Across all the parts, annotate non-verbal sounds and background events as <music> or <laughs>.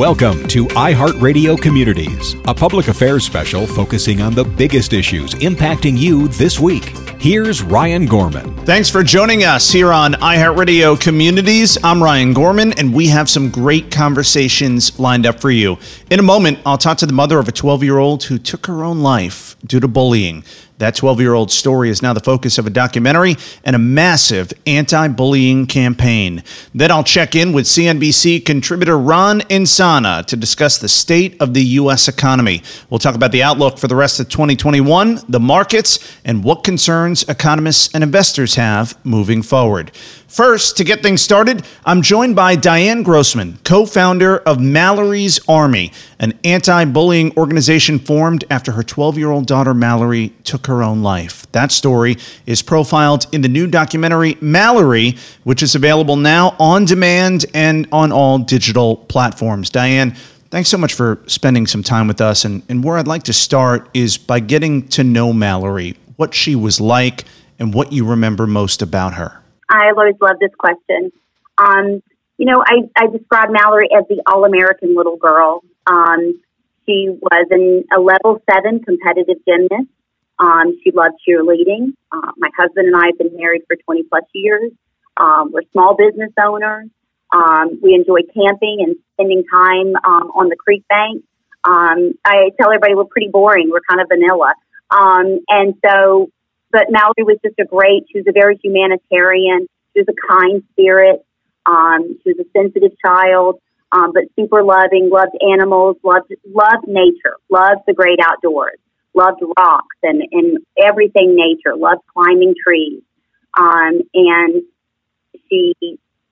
Welcome to iHeartRadio Communities, a public affairs special focusing on the biggest issues impacting you this week. Here's Ryan Gorman. Thanks for joining us here on iHeartRadio Communities. I'm Ryan Gorman, and we have some great conversations lined up for you. In a moment, I'll talk to the mother of a 12 year old who took her own life due to bullying. That 12 year old story is now the focus of a documentary and a massive anti bullying campaign. Then I'll check in with CNBC contributor Ron Insana to discuss the state of the U.S. economy. We'll talk about the outlook for the rest of 2021, the markets, and what concerns economists and investors have moving forward. First, to get things started, I'm joined by Diane Grossman, co founder of Mallory's Army, an anti bullying organization formed after her 12 year old daughter Mallory took her own life. That story is profiled in the new documentary Mallory, which is available now on demand and on all digital platforms. Diane, thanks so much for spending some time with us. And, and where I'd like to start is by getting to know Mallory, what she was like, and what you remember most about her. I always love this question. Um, you know, I, I describe Mallory as the all American little girl. Um, she was an, a level seven competitive gymnast. Um, she loved cheerleading. Uh, my husband and I have been married for 20 plus years. Um, we're small business owners. Um, we enjoy camping and spending time um, on the creek bank. Um, I tell everybody we're pretty boring. We're kind of vanilla. Um, and so but Mallory was just a great, she was a very humanitarian. She was a kind spirit. Um, she was a sensitive child, um, but super loving, loved animals, loved, loved nature, loved the great outdoors, loved rocks and, and everything nature, loved climbing trees. Um, and she,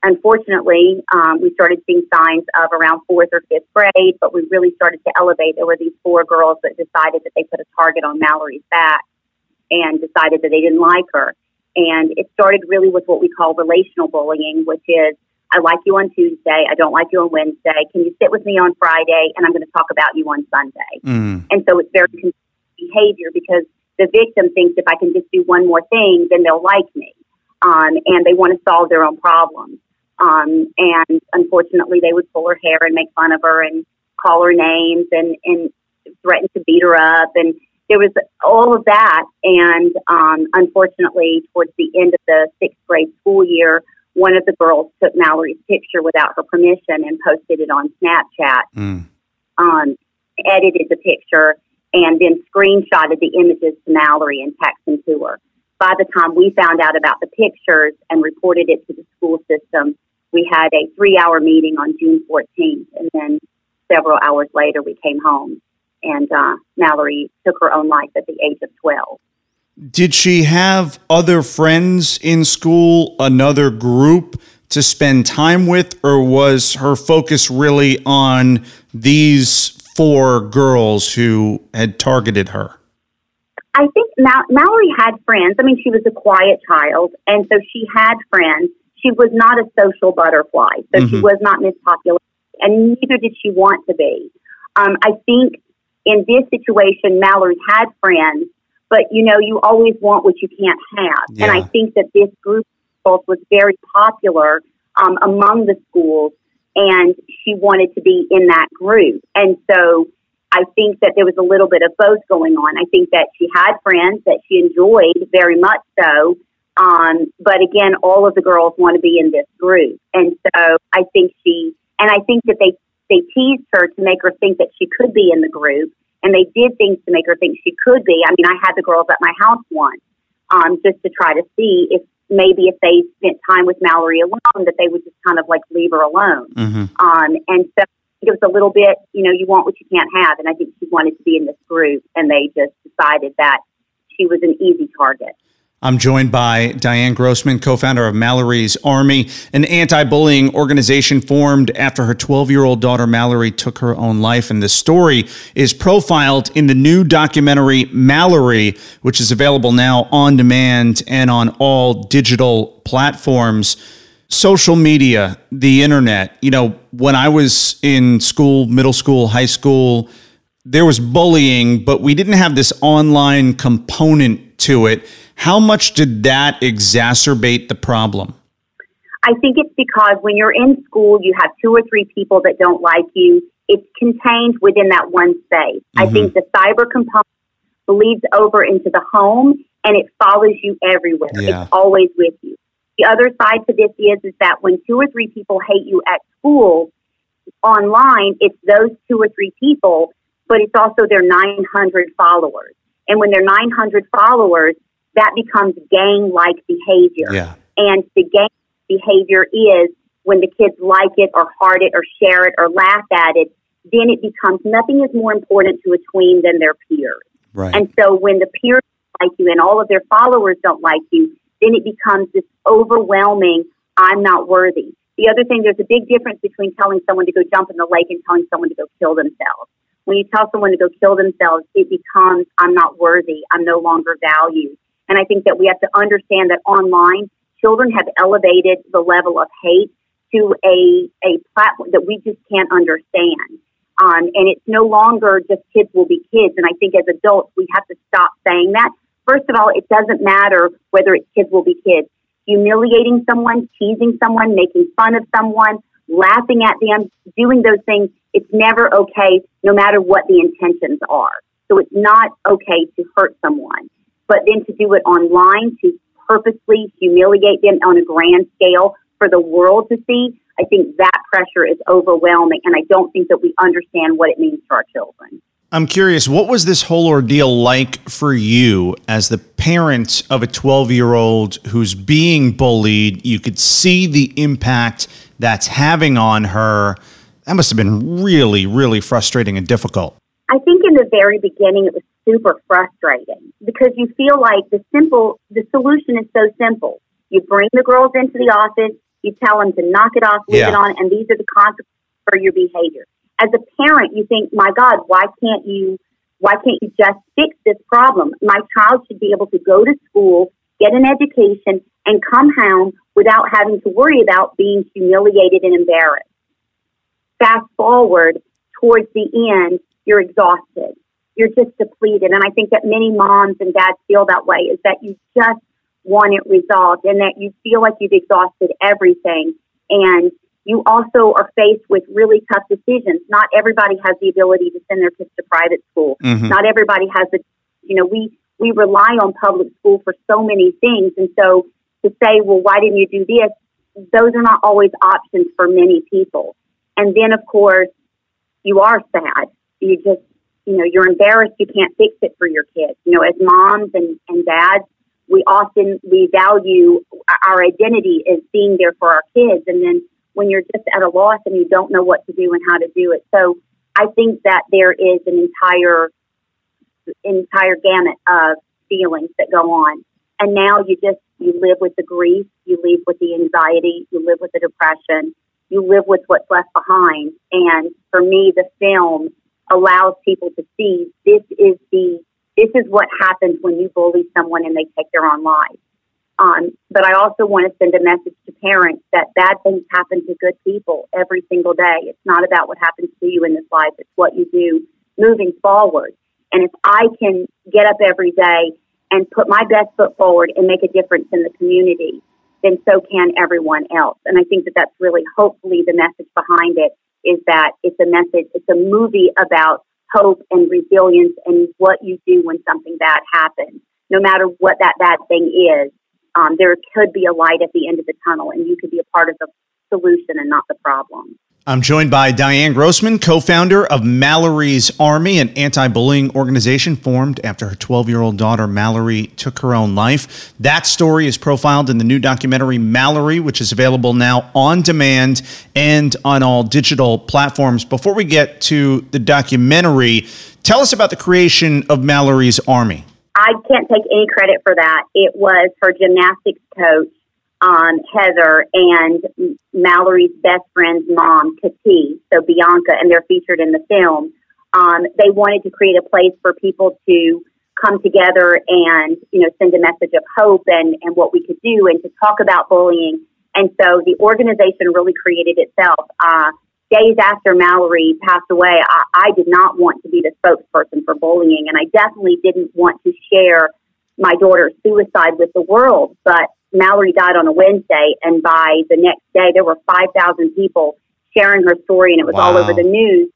unfortunately, um, we started seeing signs of around fourth or fifth grade, but we really started to elevate. There were these four girls that decided that they put a target on Mallory's back and decided that they didn't like her. And it started really with what we call relational bullying, which is I like you on Tuesday, I don't like you on Wednesday. Can you sit with me on Friday? And I'm going to talk about you on Sunday. Mm. And so it's very behavior because the victim thinks if I can just do one more thing, then they'll like me. Um, and they want to solve their own problems. Um, and unfortunately, they would pull her hair and make fun of her and call her names and, and threaten to beat her up. And there was all of that. And um, unfortunately, towards the end of the sixth grade school year, one of the girls took Mallory's picture without her permission and posted it on Snapchat, mm. um, edited the picture, and then screenshotted the images to Mallory and texted them to her. By the time we found out about the pictures and reported it to the school system, we had a three hour meeting on June 14th. And then several hours later, we came home and uh, Mallory took her own life at the age of 12. Did she have other friends in school, another group to spend time with, or was her focus really on these four girls who had targeted her? I think Mal- Mallory had friends. I mean, she was a quiet child, and so she had friends. She was not a social butterfly, so mm-hmm. she was not Miss Popular, and neither did she want to be. Um, I think in this situation, Mallory had friends, but you know, you always want what you can't have. Yeah. And I think that this group was very popular um, among the schools, and she wanted to be in that group. And so I think that there was a little bit of both going on. I think that she had friends that she enjoyed very much so. Um, but again, all of the girls want to be in this group. And so I think she, and I think that they they teased her to make her think that she could be in the group, and they did things to make her think she could be. I mean, I had the girls at my house once, um, just to try to see if maybe if they spent time with Mallory alone, that they would just kind of like leave her alone. Mm-hmm. Um, and so it was a little bit, you know, you want what you can't have, and I think she wanted to be in this group, and they just decided that she was an easy target. I'm joined by Diane Grossman, co founder of Mallory's Army, an anti bullying organization formed after her 12 year old daughter Mallory took her own life. And the story is profiled in the new documentary Mallory, which is available now on demand and on all digital platforms. Social media, the internet, you know, when I was in school, middle school, high school, there was bullying, but we didn't have this online component to it how much did that exacerbate the problem? I think it's because when you're in school, you have two or three people that don't like you. It's contained within that one space. Mm-hmm. I think the cyber component bleeds over into the home and it follows you everywhere. Yeah. It's always with you. The other side to this is is that when two or three people hate you at school, online, it's those two or three people, but it's also their 900 followers. And when they're 900 followers, that becomes gang like behavior. Yeah. And the gang behavior is when the kids like it or heart it or share it or laugh at it, then it becomes nothing is more important to a tween than their peers. Right. And so when the peers like you and all of their followers don't like you, then it becomes this overwhelming, I'm not worthy. The other thing, there's a big difference between telling someone to go jump in the lake and telling someone to go kill themselves. When you tell someone to go kill themselves, it becomes, I'm not worthy. I'm no longer valued. And I think that we have to understand that online, children have elevated the level of hate to a, a platform that we just can't understand. Um, and it's no longer just kids will be kids. And I think as adults, we have to stop saying that. First of all, it doesn't matter whether it's kids will be kids. Humiliating someone, teasing someone, making fun of someone, laughing at them, doing those things, it's never okay, no matter what the intentions are. So it's not okay to hurt someone but then to do it online to purposely humiliate them on a grand scale for the world to see, I think that pressure is overwhelming, and I don't think that we understand what it means for our children. I'm curious, what was this whole ordeal like for you as the parent of a 12 year old who's being bullied? You could see the impact that's having on her. That must have been really, really frustrating and difficult. I think in the very beginning, it was super frustrating because you feel like the simple, the solution is so simple. You bring the girls into the office, you tell them to knock it off, leave yeah. it on, and these are the consequences for your behavior. As a parent, you think, my God, why can't you, why can't you just fix this problem? My child should be able to go to school, get an education, and come home without having to worry about being humiliated and embarrassed. Fast forward towards the end, you're exhausted you're just depleted. And I think that many moms and dads feel that way is that you just want it resolved and that you feel like you've exhausted everything. And you also are faced with really tough decisions. Not everybody has the ability to send their kids to private school. Mm-hmm. Not everybody has the, you know, we, we rely on public school for so many things. And so to say, well, why didn't you do this? Those are not always options for many people. And then, of course, you are sad. You just you know, you're embarrassed you can't fix it for your kids. You know, as moms and, and dads, we often we value our identity as being there for our kids and then when you're just at a loss and you don't know what to do and how to do it. So I think that there is an entire entire gamut of feelings that go on. And now you just you live with the grief, you live with the anxiety, you live with the depression, you live with what's left behind. And for me the film allows people to see this is the this is what happens when you bully someone and they take their own life. Um, but I also want to send a message to parents that bad things happen to good people every single day. It's not about what happens to you in this life; it's what you do moving forward. And if I can get up every day and put my best foot forward and make a difference in the community, then so can everyone else. And I think that that's really hopefully the message behind it is that it's a message, it's a movie about hope and resilience and what you do when something bad happens. No matter what that bad thing is, um, there could be a light at the end of the tunnel, and you could be a part of the solution and not the problem. I'm joined by Diane Grossman, co founder of Mallory's Army, an anti bullying organization formed after her 12 year old daughter Mallory took her own life. That story is profiled in the new documentary Mallory, which is available now on demand and on all digital platforms. Before we get to the documentary, tell us about the creation of Mallory's Army. I can't take any credit for that. It was her gymnastics coach, um, Heather, and Mallory's best friend's mom, Kati, so Bianca, and they're featured in the film. Um, they wanted to create a place for people to come together and you know send a message of hope and and what we could do and to talk about bullying. And so the organization really created itself. Uh, days after Mallory passed away, I, I did not want to be the spokesperson for bullying, and I definitely didn't want to share my daughter's suicide with the world. But Mallory died on a Wednesday, and by the next day, there were 5,000 people sharing her story, and it was wow. all over the news.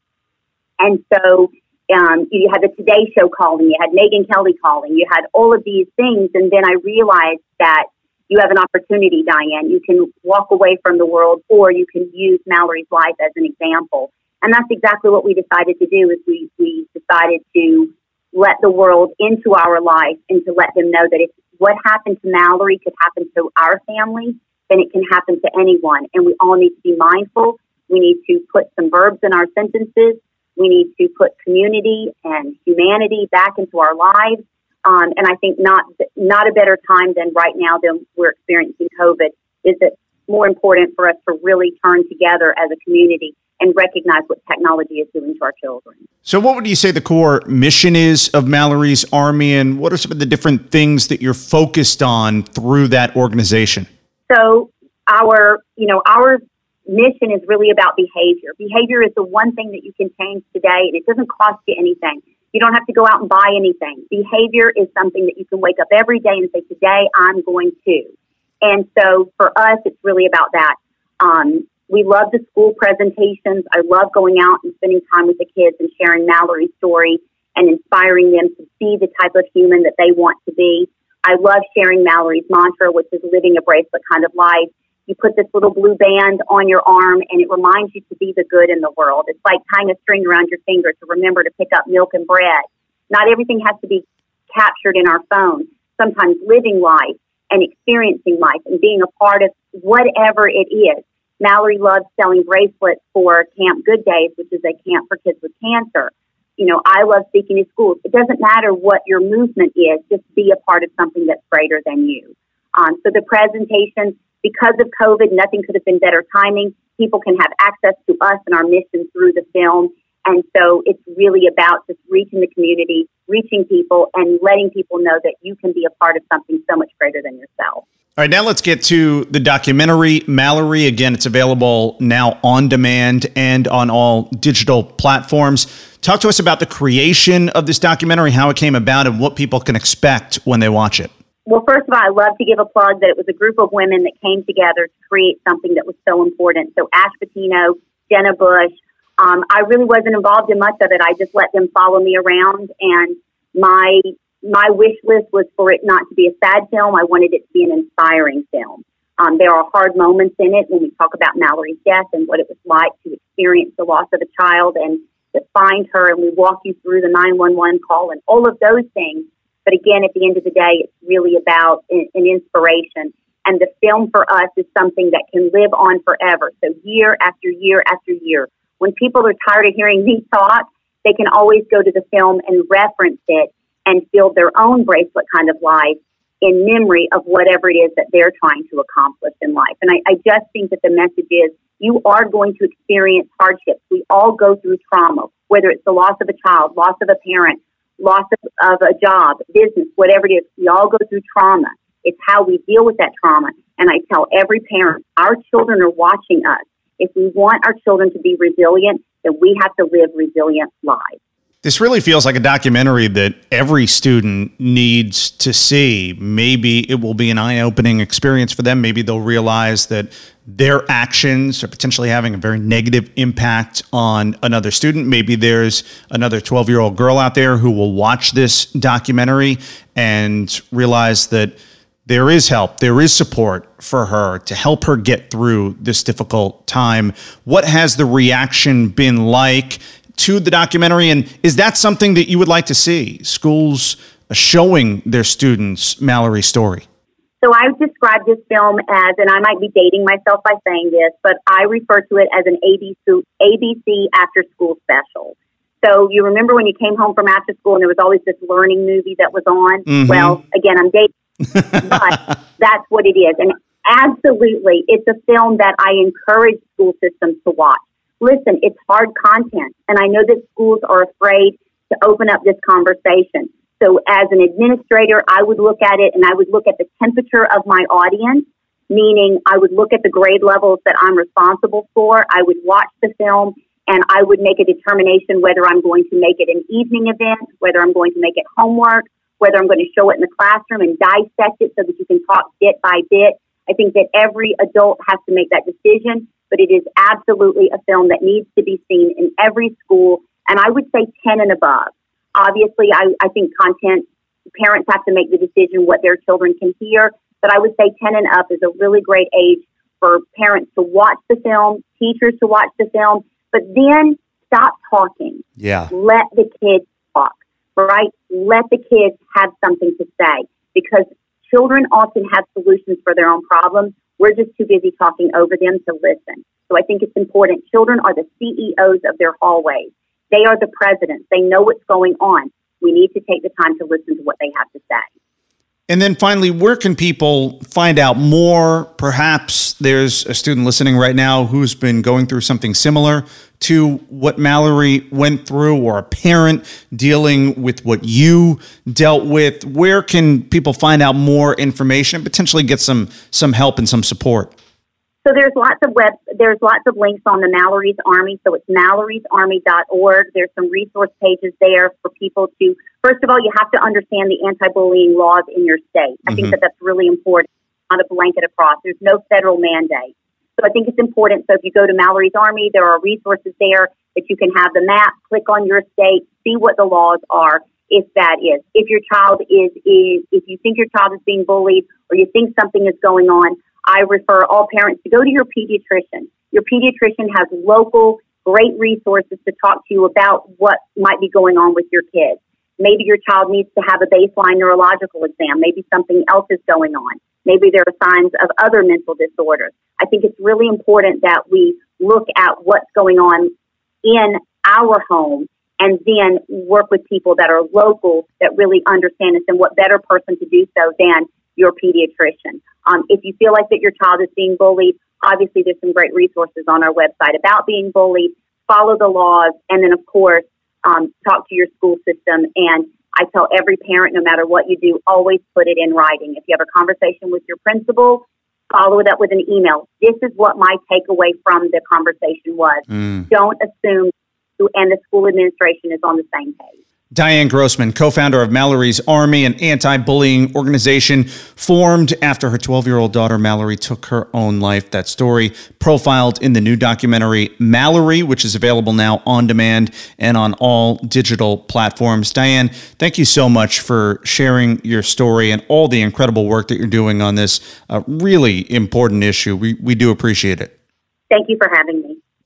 And so um, you had the Today Show calling, you had Megyn Kelly calling, you had all of these things. And then I realized that you have an opportunity, Diane. You can walk away from the world or you can use Mallory's life as an example. And that's exactly what we decided to do is we, we decided to let the world into our life and to let them know that if what happened to Mallory could happen to our family, then it can happen to anyone. And we all need to be mindful. We need to put some verbs in our sentences we need to put community and humanity back into our lives. Um, and I think not not a better time than right now than we're experiencing COVID. Is it more important for us to really turn together as a community and recognize what technology is doing to our children. So, what would you say the core mission is of Mallory's Army, and what are some of the different things that you're focused on through that organization? So, our you know our mission is really about behavior. Behavior is the one thing that you can change today, and it doesn't cost you anything. You don't have to go out and buy anything. Behavior is something that you can wake up every day and say, Today I'm going to. And so for us, it's really about that. Um, we love the school presentations. I love going out and spending time with the kids and sharing Mallory's story and inspiring them to be the type of human that they want to be. I love sharing Mallory's mantra, which is living a bracelet kind of life you put this little blue band on your arm and it reminds you to be the good in the world. It's like tying a string around your finger to remember to pick up milk and bread. Not everything has to be captured in our phone. Sometimes living life and experiencing life and being a part of whatever it is. Mallory loves selling bracelets for Camp Good Days, which is a camp for kids with cancer. You know, I love speaking to schools. It doesn't matter what your movement is, just be a part of something that's greater than you. Um, so the presentation, because of COVID, nothing could have been better timing. People can have access to us and our mission through the film. And so it's really about just reaching the community, reaching people, and letting people know that you can be a part of something so much greater than yourself. All right, now let's get to the documentary Mallory. Again, it's available now on demand and on all digital platforms. Talk to us about the creation of this documentary, how it came about, and what people can expect when they watch it. Well, first of all, I love to give a plug that it was a group of women that came together to create something that was so important. So Ash Patino, Jenna Bush, um, I really wasn't involved in much of it. I just let them follow me around, and my my wish list was for it not to be a sad film. I wanted it to be an inspiring film. Um, there are hard moments in it when we talk about Mallory's death and what it was like to experience the loss of a child and to find her, and we walk you through the 911 call and all of those things. But again, at the end of the day, it's really about an, inspiration. And the film for us is something that can live on forever. So year after year after year. When people are tired of hearing <laughs> me talk, they can always go to the film and reference it and build their own bracelet kind of life in memory of whatever it is that they're trying to accomplish in life. And I, I just think that the message is you are going to experience hardships. We all go through trauma, whether it's the loss of a child, loss of a parent, loss of, of a job, business, whatever it is. We all go through trauma. It's how we deal with that trauma. And I tell every parent, our children are watching us. If we want our children to be resilient, then we have to live resilient lives. This really feels like a documentary that every student needs to see. Maybe it will be an eye opening experience for them. Maybe they'll realize that their actions are potentially having a very negative impact on another student. Maybe there's another 12 year old girl out there who will watch this documentary and realize that there is help, there is support for her to help her get through this difficult time. What has the reaction been like? To the documentary? And is that something that you would like to see? Schools showing their students Mallory's story? So I would describe this film as, and I might be dating myself by saying this, but I refer to it as an ABC, ABC after school special. So you remember when you came home from after school and there was always this learning movie that was on? Mhm. Well, again, I'm dating, <laughs> but that's what it is. And absolutely, it's a film that I encourage school systems to watch. Listen, it's hard content, and I know that schools are afraid to open up this conversation. So, as an administrator, I would look at it and I would look at the temperature of my audience, meaning I would look at the grade levels that I'm responsible for. I would watch the film and I would make a determination whether I'm going to make it an evening event, whether I'm going to make it homework, whether I'm going to show it in the classroom and dissect it so that you can talk bit by bit. I think that every adult has to make that decision, but it is absolutely a film that needs to be seen in every school, and I would say 10 and above. Obviously, I, I think content, parents have to make the decision what their children can hear, but I would say 10 and up is a really great age for parents to watch the film, teachers to watch the film, but then stop talking. Yeah. Let the kids talk, right? Let the kids have something to say because children often have solutions for their own problems. We're just too busy talking over them to listen. So I think it's important. Children are the CEOs of their hallways. They are the presidents. They know what's going on. We need to take the time to listen to what they have to say. And then finally, where can people find out more? Perhaps there's a student listening right now who's been going through something similar to what Mallory went through, or a parent dealing with what you dealt with. Where can people find out more information and potentially get some some help and some support? So there's lots of web, there's lots of links on the Mallory's Army. So it's mallorysarmy.org. There's some resource pages there for people to. First of all, you have to understand the anti-bullying laws in your state. I think Mhm. that that's really important. Not a blanket across. There's no federal mandate. I think it's important. So if you go to Mallory's Army, there are resources there that you can have the map, click on your state, see what the laws are. If that is, if your child is, is if you think your child is being bullied or you think something is going on, I refer all parents to go to your pediatrician. Your pediatrician has local great resources to talk to you about what might be going on with your kids. Maybe your child needs to have a baseline neurological exam. Maybe something else is going on. Maybe there are signs of other mental disorders. I think it's really important that we look at what's going on in our home and then work with people that are local that really understand this and what better person to do so than your pediatrician. Um, if you feel like that your child is being bullied, obviously there's some great resources on our website about being bullied. Follow the laws, and then of course um, talk to your school system. And I tell every parent, no matter what you do, always put it in writing. If you have a conversation with your principal, follow it up with an email. This is what my takeaway from the conversation was. Mm. Don't assume and the school administration is on the same page. Diane Grossman, co founder of Mallory's Army, an anti bullying organization formed after her 12 year old daughter Mallory took her own life. That story profiled in the new documentary Mallory, which is available now on demand and on all digital platforms. Diane, thank you so much for sharing your story and all the incredible work that you're doing on this uh, really important issue. We, we do appreciate it. Thank you for having me.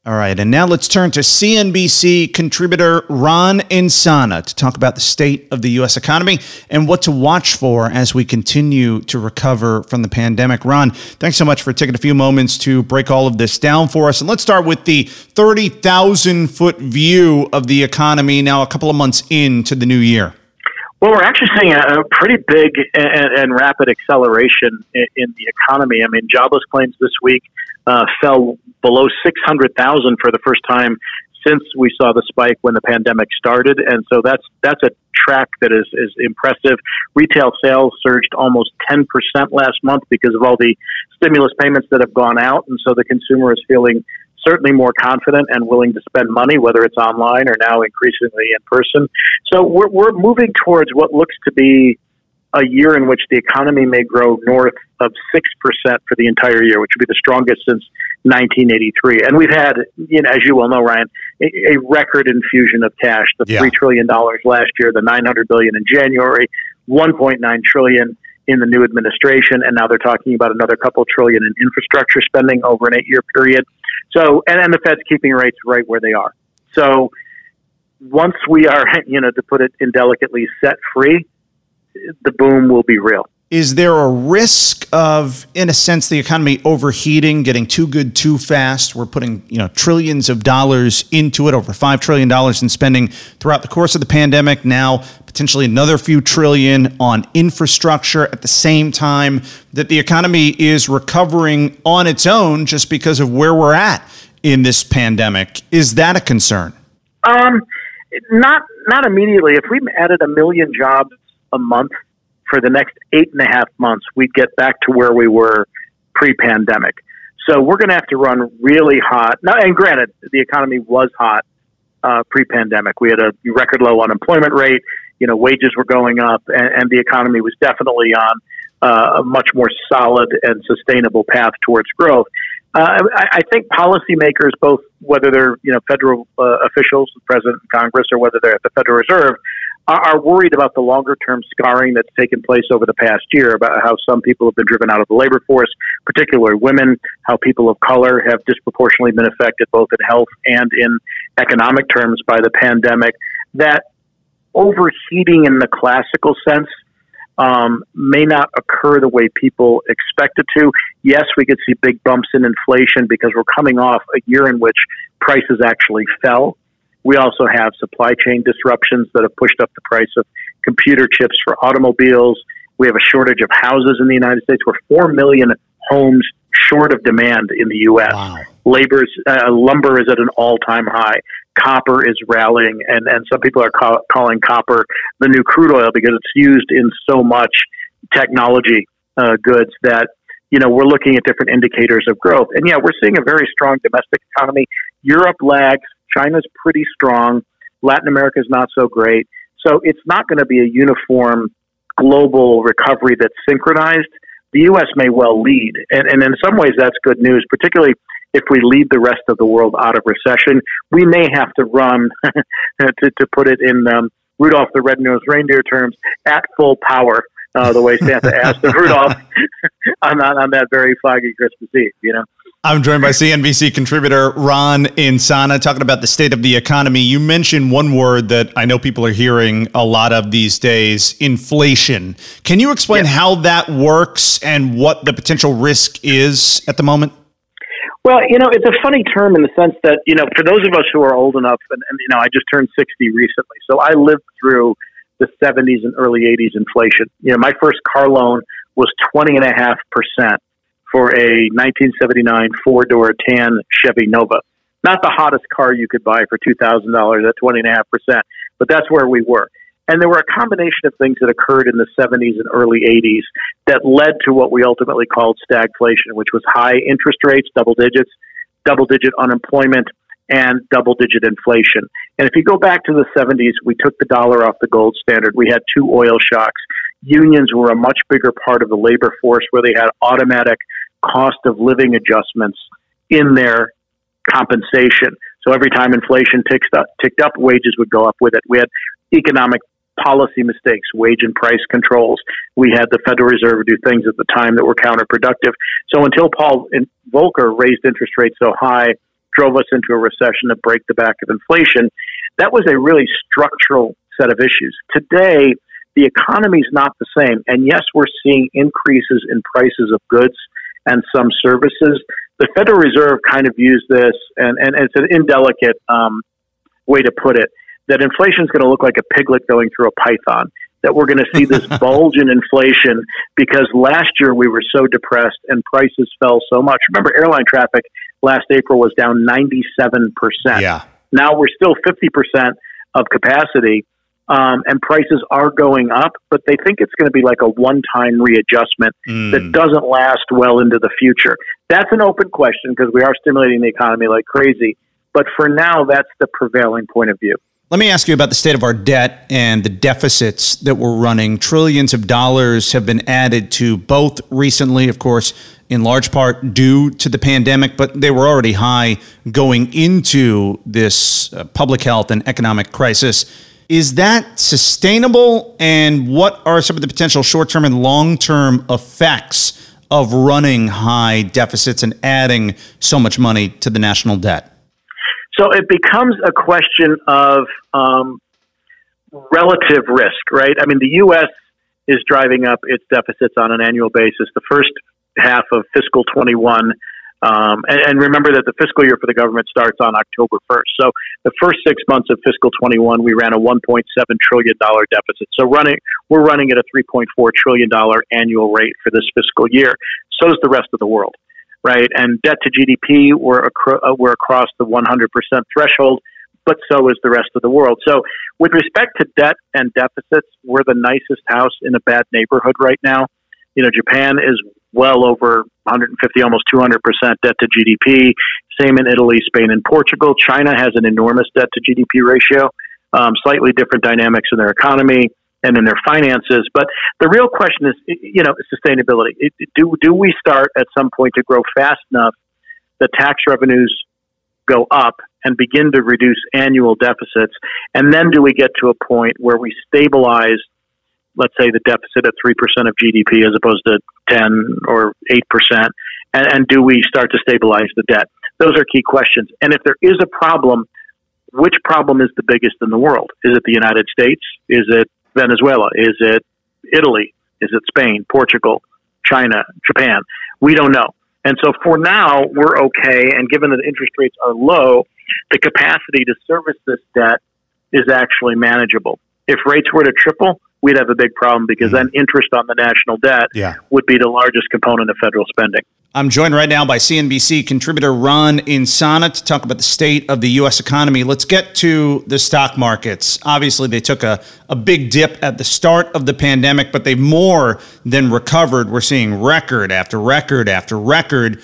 All right, and now let's turn to CNBC contributor Ron Insana to talk about the state of the U.S. economy and what to watch for as we continue to recover from the pandemic. Ron, thanks so much for taking a few moments to break all of this down for us. And let's start with the 30,000 foot view of the economy now, a couple of months into the new year. Well, we're actually seeing a, pretty big and, and rapid acceleration in, in the economy. I mean, jobless claims this week uh, fell below 600,000 for the first time since we saw the spike when the pandemic started, and so that's that's a track that is is impressive. Retail sales surged almost 10 percent last month because of all the stimulus payments that have gone out, and so the consumer is feeling certainly more confident and willing to spend money, whether it's online or now increasingly in person. So we're we're moving towards what looks to be a year in which the economy may grow north of 6% for the entire year, which would be the strongest since 1983. And we've had, you know, as you well know, Ryan, a, a record infusion of cash, the Yeah. $3 trillion last year, the 900 billion in January, 1.9 trillion in the new administration, and now they're talking about another couple trillion in infrastructure spending over an eight-year period. So, and, and the Fed's keeping rates right where they are. So, once we are, <laughs> you know, to put it indelicately, set free, the boom will be real. is there a risk of, in a sense, the economy overheating, getting too good too fast? We're putting you know trillions of dollars into it, over five trillion dollars in spending throughout the course of the pandemic. Now, potentially another few trillion on infrastructure at the same time that the economy is recovering on its own, just because of where we're at in this pandemic. Is that a concern? Um, not not immediately. If we added a million jobs a month for the next eight and a half months, we'd get back to where we were pre pandemic. So we're going to have to run really hot. Now, and granted, the economy was hot uh, pre pandemic. We had a record low unemployment rate. You know, wages were going up, and, and the economy was definitely on uh, a much more solid and sustainable path towards growth. Uh, I, I think policymakers, both whether they're you know federal uh, officials, the president, and Congress, or whether they're at the Federal Reserve, are worried about the longer term scarring that's taken place over the past year about how some people have been driven out of the labor force, particularly women, how people of color have disproportionately been affected both in health and in economic terms by the pandemic. That overheating in the classical sense um, may not occur the way people expect it to. Yes, we could see big bumps in inflation because we're coming off a year in which prices actually fell we also have supply chain disruptions that have pushed up the price of computer chips for automobiles. We have a shortage of houses in the United States. We're 4 million homes short of demand in the U.S. Wow. Labor's, uh, lumber is at an all time high. Copper is rallying, and, and some people are call, calling copper the new crude oil because it's used in so much technology uh, goods that you know we're looking at different indicators of growth. And yeah, we're seeing a very strong domestic economy. Europe lags China's pretty strong. Latin America is not so great. So it's not going to be a uniform global recovery that's synchronized. The U.S. may well lead. And, and in some ways, that's good news, particularly if we lead the rest of the world out of recession. We may have to run, <laughs> to, to put it in um, Rudolph the Red-Nosed Reindeer terms, at full power. Uh, the way Santa asked of Rudolph <laughs> on, on that very foggy Christmas Eve, you know. I'm joined by CNBC contributor Ron Insana talking about the state of the economy. You mentioned one word that I know people are hearing a lot of these days inflation. Can you explain yeah. how that works and what the potential risk is at the moment? Well, you know, it's a funny term in the sense that, you know, for those of us who are old enough, and, and you know, I just turned 60 recently, so I lived through the 70s and early 80s inflation. You know, my first car loan was 20.5% for a 1979 four door tan Chevy Nova. Not the hottest car you could buy for $2,000 at 20.5%, but that's where we were. And there were a combination of things that occurred in the 70s and early 80s that led to what we ultimately called stagflation, which was high interest rates, double digits, double digit unemployment, and double digit inflation. And if you go back to the 70s, we took the dollar off the gold standard. We had two oil shocks. Unions were a much bigger part of the labor force where they had automatic cost of living adjustments in their compensation. So every time inflation ticked up, ticked up, wages would go up with it. We had economic policy mistakes, wage and price controls. We had the Federal Reserve do things at the time that were counterproductive. So until Paul Volcker raised interest rates so high, drove us into a recession to break the back of inflation, that was a really structural set of issues. Today, the economy is not the same. And yes, we're seeing increases in prices of goods and some services. The Federal Reserve kind of views this, and, and it's an indelicate um, way to put it, that inflation is going to look like a piglet going through a python. That we're going to see this <laughs> bulge in inflation because last year we were so depressed and prices fell so much. Remember, airline traffic last April was down 97%. Yeah. Now we're still 50% of capacity um, and prices are going up, but they think it's going to be like a one time readjustment mm. that doesn't last well into the future. That's an open question because we are stimulating the economy like crazy. But for now, that's the prevailing point of view. Let me ask you about the state of our debt and the deficits that we're running. Trillions of dollars have been added to both recently, of course, in large part due to the pandemic, but they were already high going into this uh, public health and economic crisis. Is that sustainable? And what are some of the potential short term and long term effects of running high deficits and adding so much money to the national debt? So it becomes a question of um, relative risk, right? I mean, the U.S. is driving up its deficits on an annual basis. The first half of fiscal 21 um, and, and, remember that the fiscal year for the government starts on October 1st. So the first six months of fiscal 21, we ran a 1.7 trillion dollar deficit. So running, we're running at a 3.4 trillion dollar annual rate for this fiscal year. So is the rest of the world, right? And debt to GDP, we're, acro- uh, we're across the 100% threshold, but so is the rest of the world. So with respect to debt and deficits, we're the nicest house in a bad neighborhood right now. You know, Japan is well over 150, almost 200 percent debt to GDP. Same in Italy, Spain, and Portugal. China has an enormous debt to GDP ratio. Um, slightly different dynamics in their economy and in their finances. But the real question is, you know, sustainability. Do do we start at some point to grow fast enough that tax revenues go up and begin to reduce annual deficits, and then do we get to a point where we stabilize let's say the deficit at 3% of GDP as opposed to 10 or 8%? And, and do we start to stabilize the debt? Those are key questions. And if there is a problem, which problem is the biggest in the world? Is it the United States? Is it Venezuela? Is it Italy? Is it Spain, Portugal, China, Japan? We don't know. And so for now, we're okay. And given that interest rates are low, the capacity to service this debt is actually manageable. If rates were to triple, we'd have a big problem because mm-hmm. then interest on the national debt yeah. would be the largest component of federal spending. I'm joined right now by CNBC contributor Ron Insana to talk about the state of the U.S. economy. Let's get to the stock markets. Obviously, they took a, a big dip at the start of the pandemic, but they've more than recovered. We're seeing record after record after record.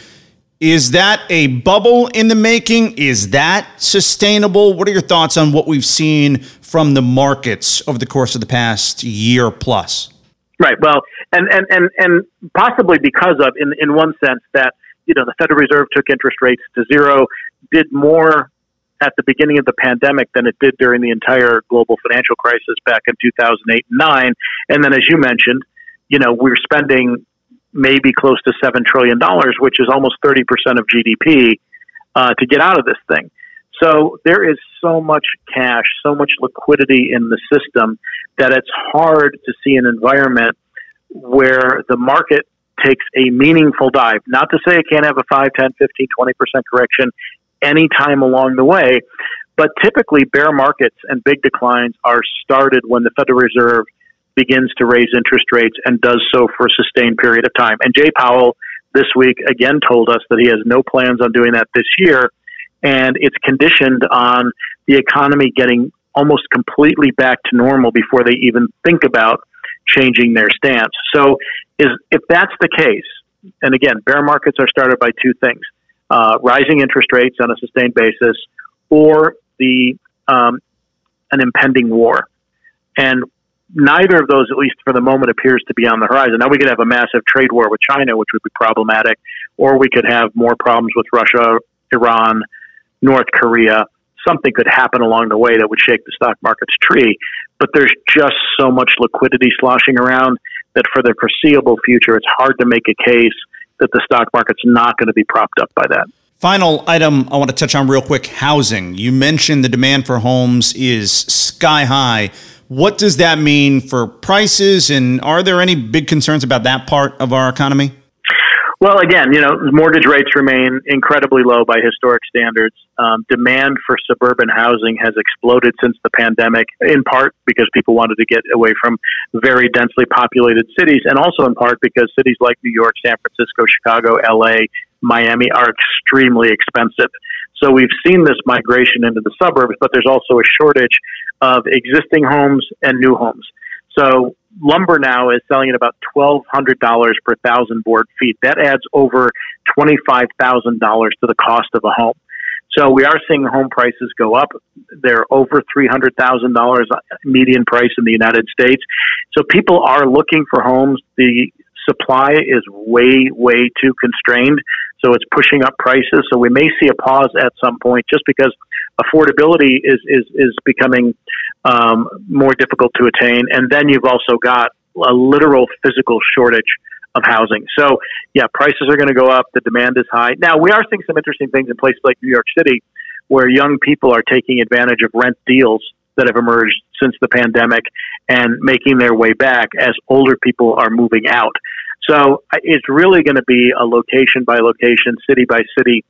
Is that a bubble in the making? Is that sustainable? What are your thoughts on what we've seen from the markets over the course of the past year plus? Right. Well, and and and, and possibly because of, in in one sense, that you know the Federal Reserve took interest rates to zero, did more at the beginning of the pandemic than it did during the entire global financial crisis back in 2008 and 9. And then, as you mentioned, you know, we're spending maybe close to $7 trillion, which is almost 30% of GDP, uh, to get out of this thing. So there is so much cash, so much liquidity in the system that it's hard to see an environment where the market takes a meaningful dive. Not to say it can't have a 5, 10, 15, 20% correction anytime along the way, but typically bear markets and big declines are started when the Federal Reserve begins to raise interest rates and does so for a sustained period of time. And Jay Powell this week again told us that he has no plans on doing that this year and it's conditioned on the economy getting almost completely back to normal before they even think about changing their stance. So, is if that's the case, and again, bear markets are started by two things: uh, rising interest rates on a sustained basis, or the um, an impending war. And neither of those, at least for the moment, appears to be on the horizon. Now, we could have a massive trade war with China, which would be problematic, or we could have more problems with Russia, Iran, North Korea, something could happen along the way that would shake the stock market's tree. But there's just so much liquidity sloshing around that for the foreseeable future, it's hard to make a case that the stock market's not going to be propped up by that. Final item I want to touch on real quick housing. You mentioned the demand for homes is sky high. What does that mean for prices, and are there any big concerns about that part of our economy? Well, again, you know, mortgage rates remain incredibly low by historic standards. Um, demand for suburban housing has exploded since the pandemic, in part because people wanted to get away from very densely populated cities, and also in part because cities like New York, San Francisco, Chicago, LA, Miami are extremely expensive. So we've seen this migration into the suburbs, but there's also a shortage of existing homes and new homes. So lumber now is selling at about twelve hundred dollars per thousand board feet. That adds over twenty five thousand dollars to the cost of a home. So we are seeing home prices go up. They're over three hundred thousand dollars uh, median price in the United States. So people are looking for homes. The supply is way, way too constrained. So it's pushing up prices. So we may see a pause at some point just because affordability is, is, is becoming um, more difficult to attain. And then you've also got a literal physical shortage of housing. So, yeah, prices are going to go up. The demand is high. Now, we are seeing some interesting things in places like New York City where young people are taking advantage of rent deals that have emerged since the pandemic and making their way back as older people are moving out. So it's really going to be a location by location, city by city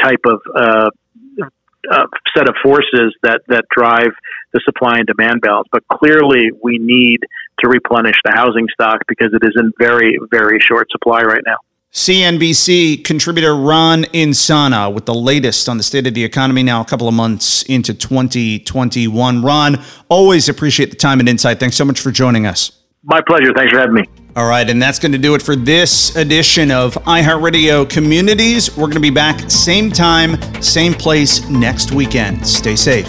type of uh, uh, set of forces that that drive the supply and demand balance. But clearly, we need to replenish the housing stock because it is in very very short supply right now. CNBC contributor Ron Insana with the latest on the state of the economy now, a couple of months into 2021. Ron, always appreciate the time and insight. Thanks so much for joining us. My pleasure. Thanks for having me. All right, and that's going to do it for this edition of iHeartRadio Communities. We're going to be back same time, same place next weekend. Stay safe.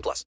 18 plus.